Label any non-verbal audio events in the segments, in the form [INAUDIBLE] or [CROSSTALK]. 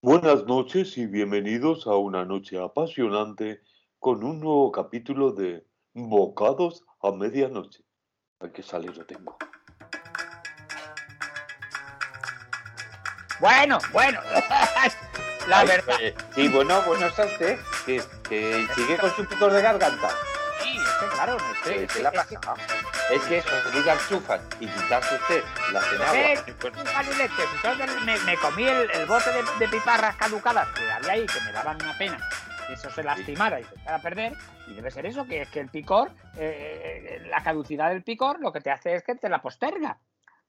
Buenas noches y bienvenidos a una noche apasionante con un nuevo capítulo de Bocados a Medianoche. Hay que salir, lo tengo. Bueno, bueno. [LAUGHS] La Ay, verdad. eh, sí, bueno, bueno está usted, que, que sigue con su picor de garganta. Sí, es que claro, no sé. ¿Qué, es qué le es pasa? Que- Es que al chufas y quitarse usted la Eh, cenagua. pues, me, me comí el, el bote de, de piparras caducadas que había ahí, que me daban una pena que eso se lastimara y se echara a perder. Y debe ser eso, que es que el picor, eh, la caducidad del picor, lo que te hace es que te la posterga.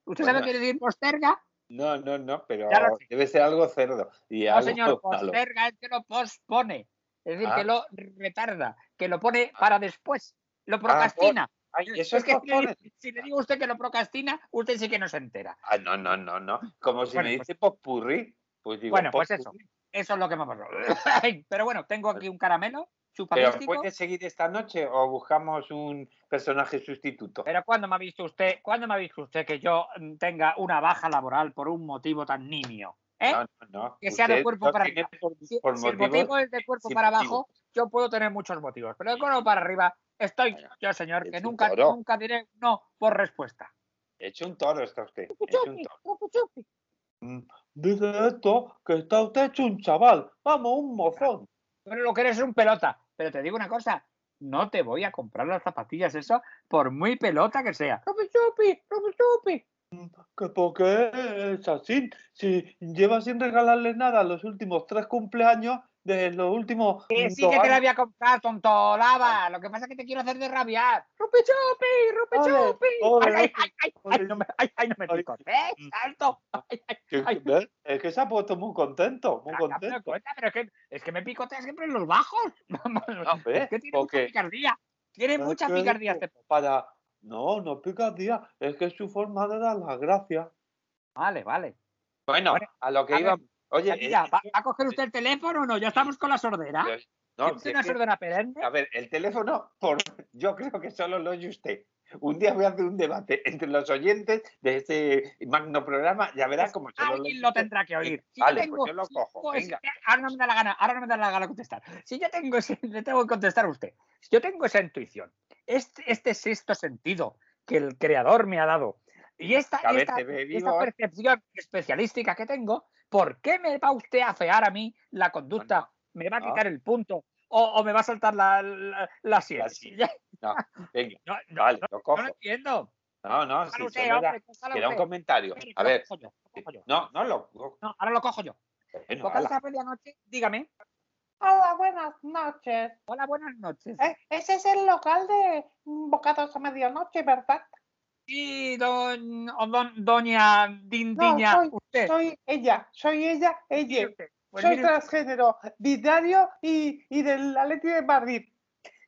¿Usted sabe Bueno. qué quiere decir posterga? No, no, no, pero lo debe ser algo cerdo. Y No, algo señor, malo. posterga es que lo pospone. Es decir, Ah. que lo retarda, que lo pone para después, lo procrastina. Ay, eso es que si le, digo a usted que lo procrastina, usted sí que no se entera. Ah, no, no, no, no. Como si Bueno, me pues- dice popurrí. Pues digo, Bueno, pues eso. Eso es lo que me pasó. [LAUGHS] Ay, Pero bueno, tengo aquí un caramelo Pero. ¿puede seguir esta noche o buscamos un personaje sustituto? Pero ¿cuándo me ha visto usted, cuándo me ha visto usted que yo mm, tenga una baja laboral por un motivo tan nimio? ¿Eh? No, no, no. Que sea de cuerpo para arriba. Por, Si, por si el motivos- motivo es de cuerpo para motivo. abajo, yo puedo tener muchos motivos. Pero de cuerpo para arriba, estoy Bueno, yo, señor, es que un nunca, nunca diré no por respuesta. Hecho un toro está usted. Hecho un toro. Mm, Dice esto que está usted hecho un chaval. Vamos, un mozón. Pero lo que eres es un pelota. Pero te digo una cosa, no te voy a comprar las zapatillas eso por muy pelota que sea. ¡Rupi chupi! ¡Rupi chupi! ¿Que ¿Por qué es así? Si lleva sin regalarle nada los últimos tres cumpleaños de los últimos. Que mm, sí que te la años. voy a comprar, tontolaba. Lo que pasa es que te quiero hacer de rabiar. ¡Rupi chupi! ¡Rupi chupi! ¡Ay, ay, ay, ay! ole. ¡Ay, no me, ay, ay, no me picotes! ¡Salto! ¿ves? Es que se ha puesto muy contento, muy contento. cuenta, pero es que, es que me picotea siempre en los bajos. [LAUGHS] ¿ves? es que tiene mucha picardía. Tiene mucha picardía este. Para. No, no picardía. Es que es su forma de dar las gracias. Vale, vale. Bueno, a lo que a ver, íbamos. Oye, Mira, eh, ¿va, va a coger usted el teléfono o no? Ya estamos con la sordera. No, ¿Tiene si una es que- sordera perenne? a ver, el teléfono, por, yo creo que solo lo oye usted. Un día voy a hacer un debate entre los oyentes de este magno programa, ya verás cómo solo Alguien lo usted. tendrá que oír. Si Vale, yo tengo, pues yo lo si cojo, ese- venga. ahora no me da la gana, ahora no me da la gana contestar. Si yo tengo ese, [LAUGHS] le tengo que contestar a usted. Si yo tengo esa intuición, este, este sexto sentido que el creador me ha dado, y esta, esta- esta vivo. percepción especialística que tengo, ¿por qué me va usted a afear a mí la conducta? ¿Me va a no. quitar el punto? ¿O, o me va a saltar la, la, la sien? La sien. Ya- No, [LAUGHS] venga, No, no, vale, no, lo no cojo. lo entiendo. No, no, sí, usted, era, hombre, era un comentario. A ver, yo, yo. no, no lo cojo. No, ahora lo cojo yo. Bueno, a medianoche, dígame. Hola, buenas noches. Hola, buenas noches. Eh, ese es el local de Bocados a Medianoche, ¿verdad? Sí, don, o don- doña Dindiña, soy- usted. Soy ella, soy ella, ella. pues soy transgénero, binario y, y del Atleti de Madrid.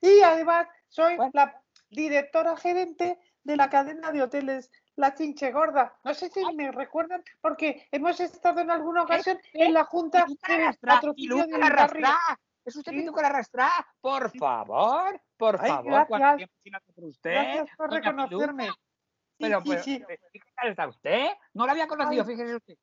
Y además soy Bueno. la directora gerente de la cadena de hoteles La Chinche Gorda. No sé si me recuerdan porque hemos estado en alguna ocasión en la junta de patrocinio arrastra. Es usted Sí. Piluca la arrastra. Por favor, por Ay, favor, ¿cuánto gracias. con usted? Gracias por reconocerme. Piluca? Sí, Pero, sí, pero, sí. pero, ¿qué tal está usted? No la había conocido, Ay. fíjese usted.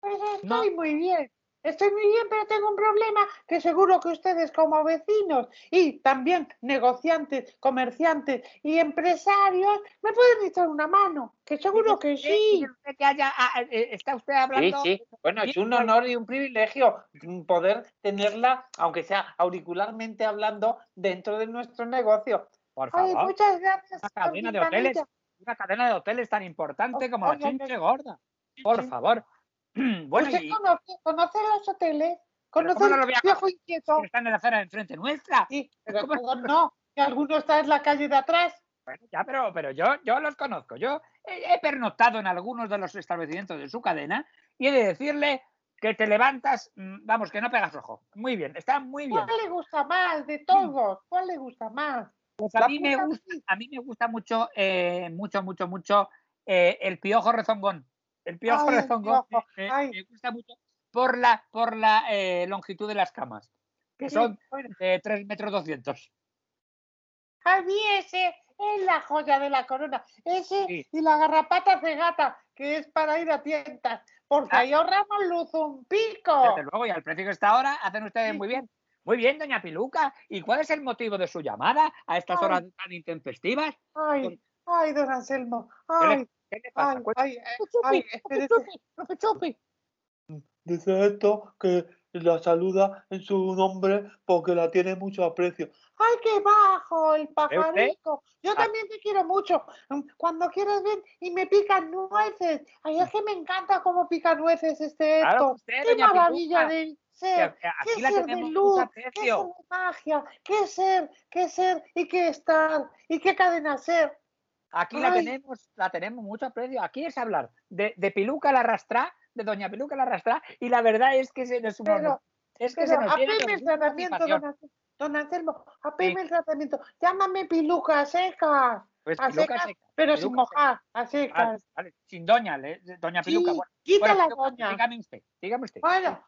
Pues No. estoy muy bien. Estoy muy bien, pero tengo un problema que seguro que ustedes como vecinos y también negociantes, comerciantes y empresarios me pueden echar una mano, que seguro que sí. que haya, ah, eh, está usted Sí, hablando. sí. Bueno, es un honor y un privilegio poder tenerla, aunque sea auricularmente hablando, dentro de nuestro negocio. Por Ay, favor. muchas gracias. una cadena de hoteles, una cadena de hoteles tan importante como la Oye. Chinche Gorda. Por favor. [CLEARS THROAT] Bueno, ¿Usted y conoce, conoce los hoteles? ¿Pero ¿Conoce no el viejo inquieto? que están en la acera de enfrente nuestra. Sí, pero no, que alguno está en la calle de atrás. Bueno, ya, pero, pero yo, yo los conozco. Yo he, he pernoctado en algunos de los establecimientos de su cadena y he de decirle que te levantas, mm, vamos, que no pegas ojo. Muy bien, está muy bien. ¿Cuál le gusta más de todos? ¿Cuál le gusta más? Pues a mí me gusta, a mí me gusta mucho, eh, mucho, mucho, mucho eh, el piojo rezongón. El piojo Ay, el rezongón piojo, me- gusta mucho por la, por la eh, longitud de las camas, que Sí, son de 3 metros 200. A mí ese es la joya de la corona. Ese Sí. y la garrapata cegata, que es para ir a tientas, porque Ah. ahí ahorramos luz un pico. Desde luego, y al precio que está ahora, hacen ustedes muy bien. Muy bien, doña Piluca. ¿Y cuál es el motivo de su llamada a estas Ay. horas tan intempestivas? Ay, ay, don Anselmo, ¿Qué le, ay, qué le pasa? ay, ay, eh, ay, espérese. Dice esto que la saluda en su nombre porque la tiene mucho aprecio. Ay, qué bajo el pajarito. Yo Ah. también te quiero mucho. Mm, Cuando quieres ven y me pican nueces. Ay, es que me encanta cómo pica nueces este Claro, usted, Qué maravilla de ser. a- ¿Qué aquí la ser de tenemos luz? mucho ¿Qué ser de magia? ¿Qué ser? ¿Qué ser? ¿Y qué estar? ¿Y qué cadena ser? Aquí la tenemos, la tenemos mucho aprecio. Aquí es hablar de, de Piluca la arrastra, de doña Piluca la arrastra, y la verdad es que se nos, Pero, es que se pero nos de apeme el don Anselmo. Anselmo, apeme el tratamiento. Llámame piluca seca. Pues a Piluca secas, seca, pero sin piluca seca. mojar, a secas. vale, Sin doña, le- doña Sí, Piluca. Bueno, quita bueno, la Piluca, doña. Dígame usted, dígame usted. Bueno,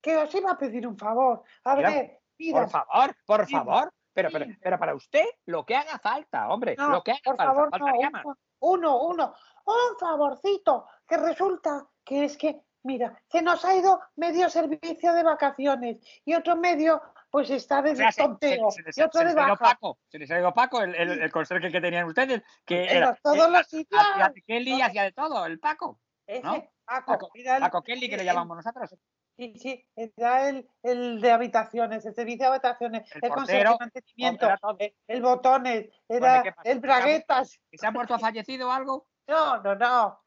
que os iba a pedir un favor. A ver, mira, Por favor, por Sí, favor. Pero, pero, sí. pero para usted, lo que haga falta, hombre, no, lo que haga por falta. favor, faltaría más. uno, uno, un favorcito, que resulta que es que, mira, se nos ha ido medio servicio de vacaciones y otro medio, pues está de O sea, se- se- tonteo se les- y otro se de ha baja. Se les ha ido Paco, el, el, el conserje que tenían ustedes, que En era, todos los sitios. hacía de Kelly y hacía de todo, el Paco. Ese, ¿no? Paco, Paco, el- Paco Kelly, que le el- llamamos nosotros. Sí, sí, era el, el de habitaciones, el servicio de habitaciones, El el, portero, de mantenimiento, era todo. el, el botones, era el ¿Que se ha braguetas. ¿Que se ha muerto o fallecido algo? [LAUGHS] No, no, no.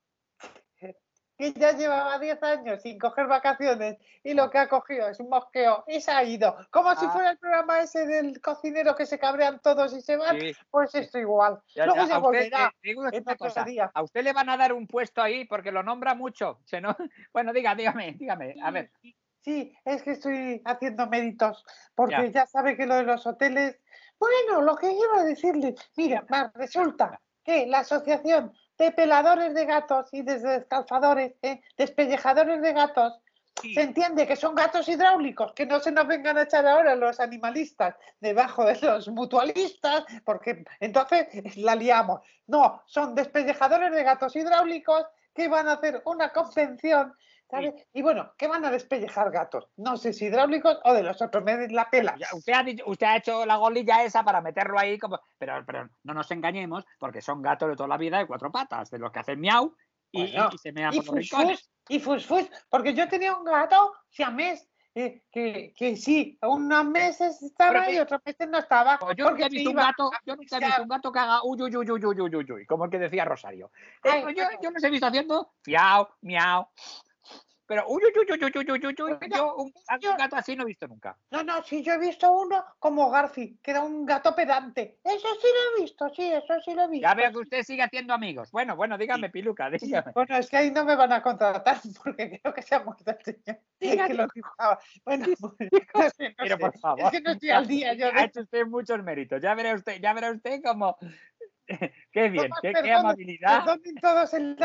Que ya llevaba 10 años sin coger vacaciones y lo que ha cogido es un mosqueo y se ha ido. Como si Ah. fuera el programa ese del cocinero que se cabrean todos y se van, Sí, pues esto igual. ya- Luego ya, usted, volverá. eh, a usted le van a dar un puesto ahí porque lo nombra mucho. Se no... [LAUGHS] Bueno, diga, dígame, dígame. A ver, Sí, es que estoy haciendo méritos, porque ya. sabe que lo de los hoteles. Bueno, lo que iba a decirle, mira, va, resulta que la Asociación de Peladores de Gatos y de Descalzadores, ¿eh? Despellejadores de Gatos, sí, se entiende que son gatos hidráulicos, que no se nos vengan a echar ahora los animalistas debajo de los mutualistas, porque entonces la liamos. No, son despellejadores de gatos hidráulicos que van a hacer una convención, y bueno, ¿qué van a despellejar gatos? No sé si hidráulicos o de los otros, me la pela. Usted ha, hecho la golilla esa para meterlo ahí, como... pero, pero no nos engañemos, porque son gatos de toda la vida de cuatro patas, de los que hacen miau y, bueno, y, y se mean por los fus, Y fusfus, porque yo tenía un gato siamés que, que, que, sí, unos meses estaba y otros meses no estaba. Yo porque he visto, un gato, yo nunca he visto un gato que haga uy, uy, uy, uy, uy, como el que decía Rosario. Eh, yo, yo los he visto haciendo fiao, miau. Pero uy, uy, uy, uy, uy, uy, uy, uy, yo un, yo- gato así no he visto nunca. No, no, sí, yo he visto uno como Garci, que era un gato pedante. Eso sí lo he visto, sí, eso sí lo he visto. Ya veo que usted sigue haciendo amigos. Bueno, bueno, dígame, Piluca, dígame. Bueno, es que ahí no me van a contratar [LAUGHS] porque creo que se ha muerto el señor que lo dibujaba. Bueno, pues, no sé, no Pero sé. por favor. Es que no estoy al día yo [LAUGHS] Ha hecho usted muchos méritos. Ya verá usted, ya verá usted como. [LAUGHS] qué bien, Toma, qué, qué perdone, amabilidad. Perdonen todos el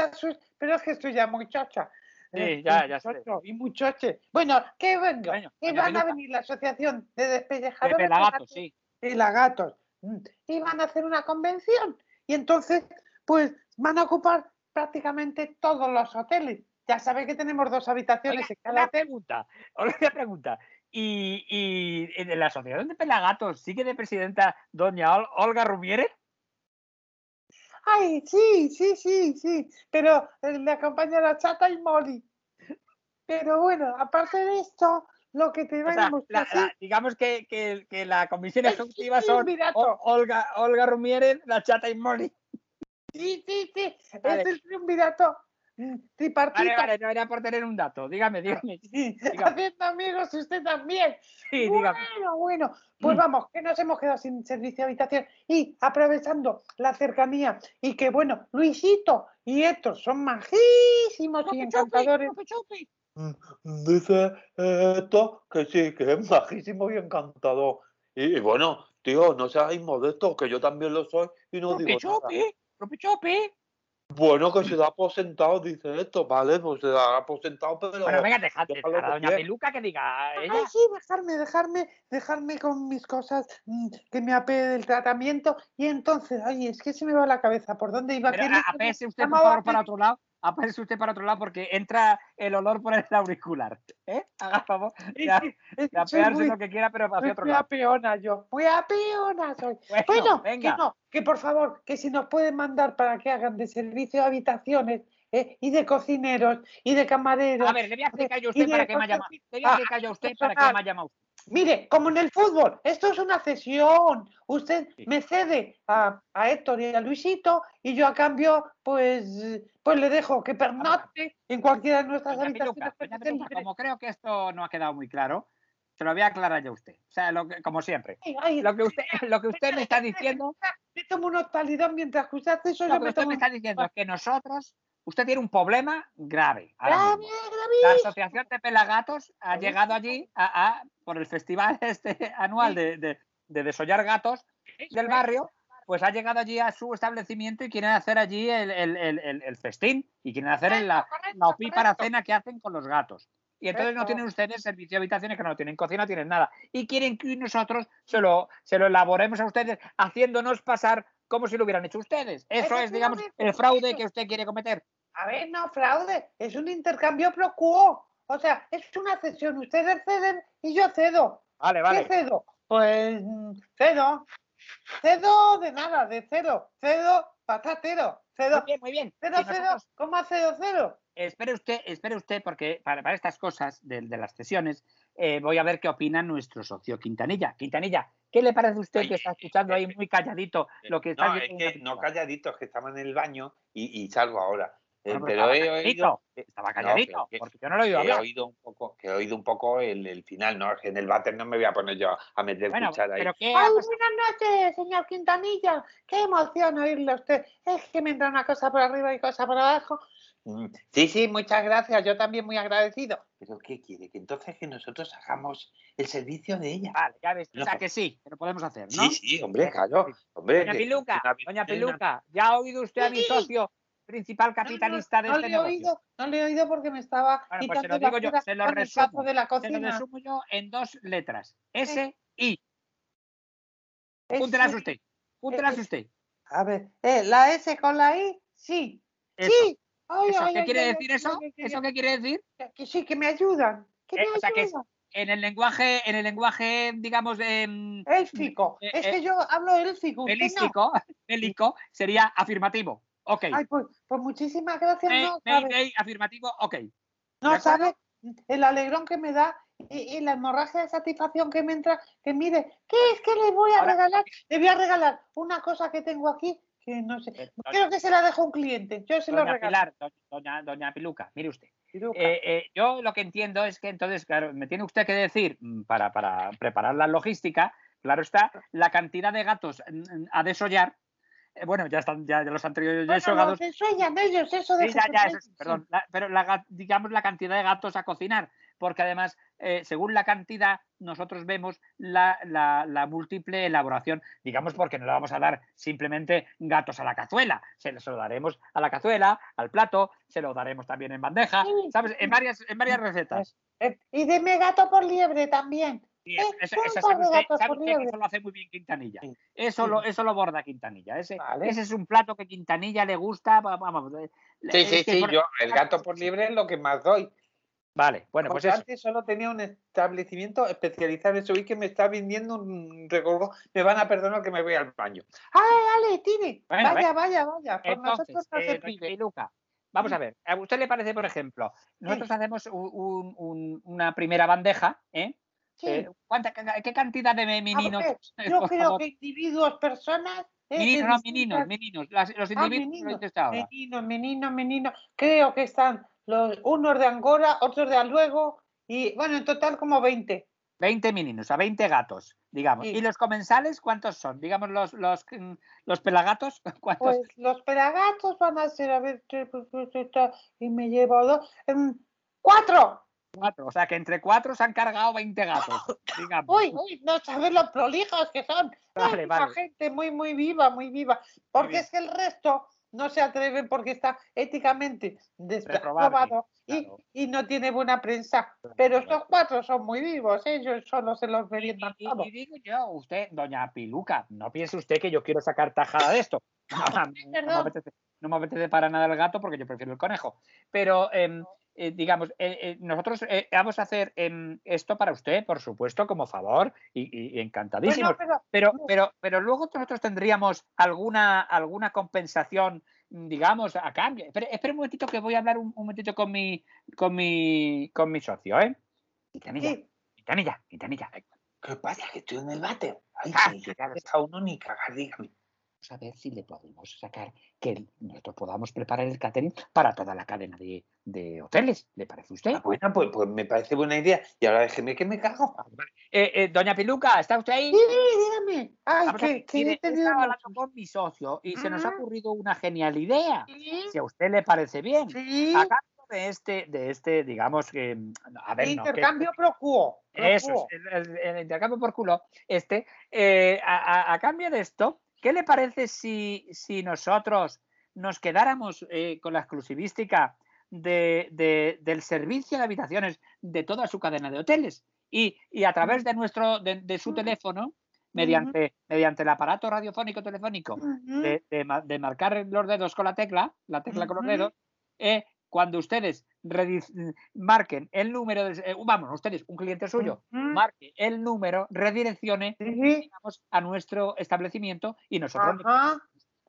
pero es que estoy ya muy chocha. Sí, Eh, ya, ya sé. Y muchoche. Bueno, ¿qué vengo? Bueno, van a venir la Asociación de De Despellejadores de pelagatos, Gatos sí. y Lagatos. Mm. Y van a hacer una convención. Y entonces, pues, van a ocupar prácticamente todos los hoteles. Ya sabe que tenemos dos habitaciones Oiga, en cada una hotel. pregunta, una [LAUGHS] pregunta. Y, y en la Asociación de Pelagatos sigue de presidenta doña Ol- Olga Rumieres. Ay, sí, sí, sí, sí. Pero eh, le acompaña la chata y Molly. [LAUGHS] Pero bueno, aparte de esto, lo que te O van sea, a mostrar. la- la- digamos que, que- que la comisión [LAUGHS] ejecutiva son. O- Olga, Olga Rumieres, la chata y Molly. Sí, sí, sí. Vale. Es el triunvirato [LAUGHS] tripartito. Vale, vale, no era por tener un dato. Dígame, dígame. Sí, [LAUGHS] Diga. Haciendo amigos usted también. Sí, dígame. Bueno, bueno, pues Mm. vamos, que nos hemos quedado sin servicio de habitación y aprovechando la cercanía y que bueno, Luisito y Héctor son majísimos y encantadores. Mm, Dice eh, esto que sí, que es majísimo y encantador. Y, y bueno, tío, no seas inmodesto, que yo también lo soy y no digo nada. Propichope. Bueno, que se da por sentado, dice esto, vale, pues se da por sentado, pero Bueno, venga, dejadme a que doña. Peluca que diga ella. Ay, sí, dejarme, dejarme, dejarme con mis cosas, mm, que me apee del tratamiento y entonces, ay, es que se me va la cabeza, ¿por dónde iba? Pero ¿Qué le- a- apese usted, por favor, para otro lado. Apárese usted para otro lado porque entra el olor por el auricular. ¿Eh? [LAUGHS] Haga favor. Que ya soy apearse muy- lo que quiera, pero hacia otro lado. apeona yo, muy apeona soy. Bueno, Bueno, venga. que no, que por favor, que si nos pueden mandar para que hagan de servicio de habitaciones eh, y de cocineros y de camareros. A ver, le voy a explicar yo a y usted de para qué me ha llamado. Le voy a Ah, explicar yo a usted para personal. me ha llamado usted. Mire, como en el fútbol, esto es una cesión. Usted me cede a, a Héctor y a Luisito y yo a cambio, pues, pues le dejo que pernocte en cualquiera de nuestras Doña habitaciones. Piluca, doña Piluca, como creo que esto no ha quedado muy claro, se lo voy a aclarar yo a usted. O sea, lo que, como siempre. Ay, ay, Lo que usted, lo que usted me está diciendo, Me tomo unos talidón mientras que usted hace eso. lo que me usted me está diciendo es que nosotros, usted tiene un problema grave. Grave, mismo. La. Asociación de Pelagatos ha llegado allí a, a- por el festival [LAUGHS] este anual de, de, de desollar gatos del barrio, pues ha llegado allí a su establecimiento y quieren hacer allí el, el- el- el- el festín y quieren hacer la, Correcto, la opípara correcto. cena que hacen con los gatos. Y entonces no tienen ustedes servicio de habitaciones, que no tienen cocina, no tienen nada. Y quieren que nosotros se lo, se lo elaboremos a ustedes haciéndonos pasar como si lo hubieran hecho ustedes. Eso es, digamos, el fraude que usted quiere cometer. A ver, no, fraude. Es un intercambio pro quo. O sea, es una cesión. Ustedes ceden y yo cedo. Vale, ¿Qué cedo? Pues mm, cedo. Cedo de nada, de cero. Cedo patatero. Muy Cedo, bien, muy bien. cero, Y cero. nosotros- ¿Cómo a cero, cero? espere usted, espere usted, porque para, para estas cosas de, de las sesiones eh, voy a ver qué opina nuestro socio Quintanilla. Quintanilla, ¿qué le parece a usted Ay, que está eh, escuchando ahí eh, muy calladito lo que está No, es diciendo que no persona? calladitos, que estaba en el baño y, y salgo ahora. Eh, Bueno, pero estaba he calladito, oído, Estaba no, calladito, que- porque yo no lo he oído que he hablar. oído un poco, que he oído un poco el, el final, ¿no? En el váter no me voy a poner yo a meter Bueno, cuchara ahí. pero ¿qué ha Ay, buenas noches, señor Quintanilla. Qué emoción oírle a usted. Es que me entra una cosa por arriba y cosa por abajo. Mm, Sí, sí, muchas gracias. Yo también muy agradecido. ¿Pero qué quiere? Que entonces que nosotros hagamos el servicio de ella. Vale, ya ves, o No. sea que sí, que lo podemos hacer, ¿no? Sí, sí, hombre, claro. Hombre, Doña Piluca, una doña Piluca, ¿ya ha oído usted a mi socio principal No, no, capitalista de no este le negocio? oído, no le he oído porque me estaba Bueno, pues se lo digo yo, se lo resumo, de la Se lo resumo yo en dos letras. S, I. Júntelas usted. Júntelas eh, usted. A ver, eh, la S con la I, sí. Eso. Sí. Ay, Eso, ay, ¿Qué ay, quiere decir eso? ¿Eso qué quiere decir? Que sí, que me ayudan. Que Eh, me o sea, que ayudan. En el lenguaje, en el lenguaje, digamos, em, Élfico. eh, es eh, que yo hablo élfico. no. belístico, bélico, [LAUGHS] sería afirmativo. Ok. Ay, pues, pues muchísimas gracias. May- no, may- sabe, may, afirmativo, ok. no ¿de acuerdo? sabe el alegrón que me da y, y la hemorragia de satisfacción que me entra. Que mire, ¿qué es que le voy a Ahora- regalar? Le voy a regalar una cosa que tengo aquí que no sé. Eh, Creo que se la dejo a un cliente. Yo se lo regalo. Pilar, do- doña, doña Piluca, mire usted. Eh, eh, yo lo que entiendo es que entonces, claro, me tiene usted que decir, mm, para, para preparar la logística, claro está, la cantidad de gatos mm, a desollar. Eh, bueno, ya están, ya, ya los anteriores Bueno, desollados. los ensueñan ellos, eso de Sí, ya, ya, eso sí, Jesucristo, sí. perdón. la- pero la digamos la cantidad de gatos a cocinar, porque además, eh, según la cantidad, nosotros vemos la, la- múltiple elaboración, digamos, porque no le vamos a dar simplemente gatos a la cazuela, se lo, se lo daremos a la cazuela, al plato, se lo daremos también en bandeja, Sí, ¿sabes? En varias, en varias recetas. Y deme gato por liebre también. Sí, sabe sabe usted que eso lo hace muy bien Quintanilla. Sí. Eso, Sí. lo, eso lo borda Quintanilla. Ese, Vale. ese es un plato que Quintanilla le gusta. va- Vamos, Sí, es sí, sí, por- yo el gato por liebre es lo que más doy. Vale, bueno, pues eso. antes solo tenía un establecimiento especializado en eso y que me está vendiendo un recorgo. Me van a perdonar que me voy al baño. ¡Ay, ale! Bueno, vaya, vaya, vaya. Por Entonces, nosotros no eh, se vamos a ver. ¿A usted le parece, por ejemplo, nosotros hacemos un- una primera bandeja, ¿eh? Sí. Eh, ¿cuánta- ¿Qué cantidad de A meninos? ver, [LAUGHS] yo creo que individuos, personas. eh, Meninos, no, meninos, meninos. Las- los Ah, individuos meninos, lo dice usted ahora. Menino, menino, menino. Creo que están los unos de Angora, otros de Aluego y bueno, en total como 20. 20 meninos, a 20 gatos, digamos. Sí. ¿Y los comensales cuántos son? Digamos, los, los, mm, los pelagatos, [LAUGHS] ¿cuántos? Pues los pelagatos van a ser, a ver, pues, pues, y me llevo dos. em, ¡Cuatro! Cuatro. O sea que entre cuatro se han cargado 20 gatos, [LAUGHS] digamos. Uy, uy, no sabes lo prolijos que son. [LAUGHS] Vale, Ay, vale. gente muy, muy viva, muy viva. Porque bien. es que el resto no se atreven porque está éticamente desprobado y, claro. y no tiene buena prensa. Pero estos cuatro son muy vivos, ellos solo se los Y, meriendan y- todo. y digo yo, usted, doña Piluca, no piense usted que yo quiero sacar tajada de esto. [LAUGHS] No, no me apetece, no me apetece para nada el gato porque yo prefiero el conejo. Pero, em, eh, digamos, eh, eh, nosotros vamos a hacer em, esto para usted, por supuesto, como favor y, y encantadísimos. Bueno, Pero, pero- pero, pero luego nosotros tendríamos alguna, alguna compensación, digamos, a cambio. Espera, espera un momentito que voy a hablar un, un momentito con mi, con mi, con mi socio, ¿eh? Quintanilla, Sí. Quintanilla, Quintanilla. ¿Qué pasa? Que estoy en el váter. Ay, Ah, que no deja uno ni cagar, dígame. Vamos a ver si le podemos sacar que nosotros podamos preparar el catering para toda la cadena de, de hoteles. ¿Le parece a usted? Ah, Bueno, pues, pues me parece buena idea. Y ahora déjeme que me cago. Eh, eh, doña Piluca, ¿está usted ahí? Sí, dígame. Ay, Vamos que, que he estado hablando con mi socio y se nos ha ocurrido una genial idea. Sí, Si a usted le parece bien. sí. A cambio de este, de este, digamos que. A ver, no, que- Intercambio pro quo. pro Eso quo. es, el, el- el intercambio por culo. Este, eh, a, a- a cambio de esto, ¿qué le parece si, si nosotros nos quedáramos eh, con la exclusivística de, de- del servicio de habitaciones de toda su cadena de hoteles? Y, y a través de nuestro, de, de su teléfono, mediante, mediante el aparato radiofónico telefónico, de, de ma- de marcar los dedos con la tecla, la tecla con los dedos, eh, cuando ustedes marquen el número, de, eh, vamos, ustedes, un cliente suyo, Ujú. marque el número, redireccione digamos, a nuestro establecimiento y nosotros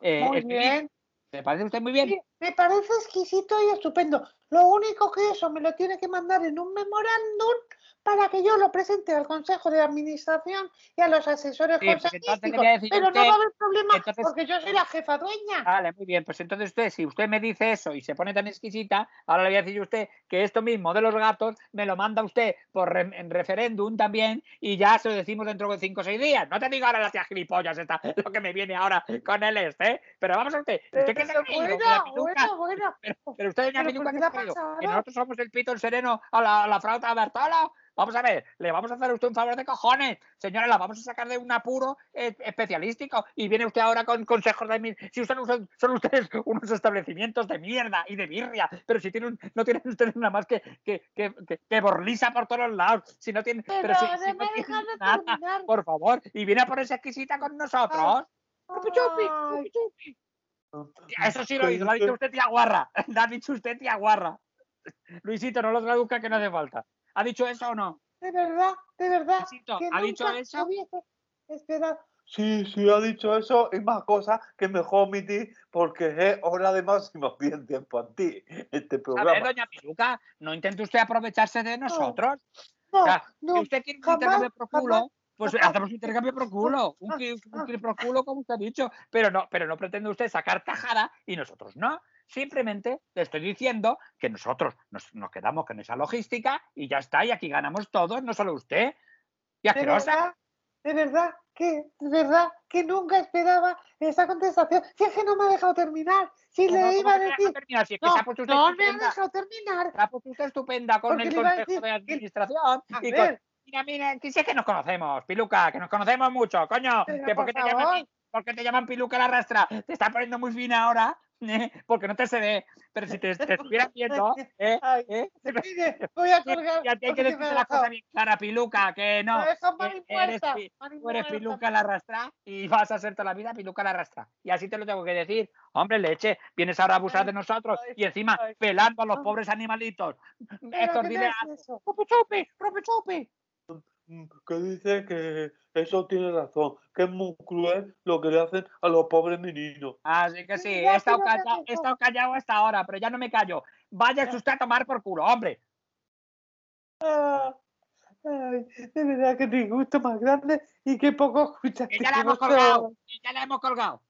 eh, muy bien. ¿Le parece usted muy bien? Sí, me parece exquisito y estupendo. Lo único que eso me lo tiene que mandar en un memorándum para que yo lo presente al Consejo de Administración y a los asesores Sí, consejísticos. Pero usted- no va a haber problema entonces- porque yo soy la jefa dueña. Vale, muy bien. Pues entonces usted, si usted me dice eso y se pone tan exquisita, ahora le voy a decir a usted que esto mismo de los gatos me lo manda usted por re- en referéndum también y ya se lo decimos dentro de cinco o seis días. No te digo ahora la tía gilipollas esta, lo que me viene ahora con el este, pero vamos a usted. ¿Usted qué bueno, Piluca? Bueno, bueno. Pero, pero usted, doña Pero Piluca, ¿por ¿qué qué se ha le ha creído? ¿Que nosotros somos el pito el sereno a la, a la flauta? Vamos a ver, le vamos a hacer a usted un favor de cojones. Señora, la vamos a sacar de un apuro eh, especialístico y viene usted ahora con consejos de mí. Si ustedes son, son ustedes unos establecimientos de mierda y de birria, pero si tienen, no tienen ustedes nada más que, que, que, que- que borlisa por todos lados. Si no tienen, pero, Pero si, no tienen nada, por favor, y viene a ponerse exquisita con nosotros. Ay, chupi. Eso sí lo hizo, lo ha dicho usted tía guarra. [LAUGHS] Lo ha dicho usted tía guarra. Luisito, no lo traduzca que no hace falta. ¿Ha dicho eso o no? de verdad, de verdad. Luisito, que ¿ha dicho eso? hubiese esperado. Sí, sí, ha dicho eso y más cosas que mejor omitir porque es hora de máxima audiencia [LAUGHS] infantil este A ver, programa. doña Piluca, no intente usted aprovecharse de nosotros. No, O sea, no, si usted quiere pro culo, jamás, pues [LAUGHS] hacemos un intercambio pro culo. Un, un pro culo, como usted ha dicho. Pero no, pero no pretende usted sacar tajada y nosotros no. Simplemente le estoy diciendo que nosotros nos, nos quedamos con esa logística y ya está. Y aquí ganamos todos, no solo usted. Y de asquerosa. verdad, de verdad, que, de verdad, que nunca esperaba esa contestación. Si es que no me ha dejado terminar. Si ¿Cómo- le iba a decir. terminar? Si es que No, no me ha dejado terminar. Se ha puesto usted estupenda con Porque el Consejo decir de Administración. A y con- ver, Mira, mira, que sí es que nos conocemos, Piluca, que nos conocemos mucho, coño. Pero, que ¿por, por qué te llaman. ¿Por qué te llaman Piluca la rastra? Te está poniendo muy fina ahora, ¿eh? [LAUGHS] porque no te se ve. Pero si te, te [LAUGHS] estuvieras viendo, ¿eh? ¿eh? mire, [LAUGHS] voy a colgar. Y a ti hay que decirte ha la cosa dejado. bien clara, Piluca, que no. Eres, tú eres. Piluca la rastra y vas a ser toda la vida Piluca la rastra. Y así te lo tengo que decir. Hombre, leche, vienes ahora a abusar de nosotros y encima pelando a los Ay. pobres animalitos. Estos ¿qué dile es eso? ¡Chupi, chupi! ¡Chupi, chupi! Mm, que dice que eso tiene razón, que es muy cruel lo que le hacen a los pobres meninos. Así que sí, he estado, callado, hasta ahora, pero ya no me callo. Vaya usted a tomar por culo, hombre. Ah, ay, de verdad que disgusto más grande y que poco escuchas. Que ya la hemos colgado, ya la hemos colgado.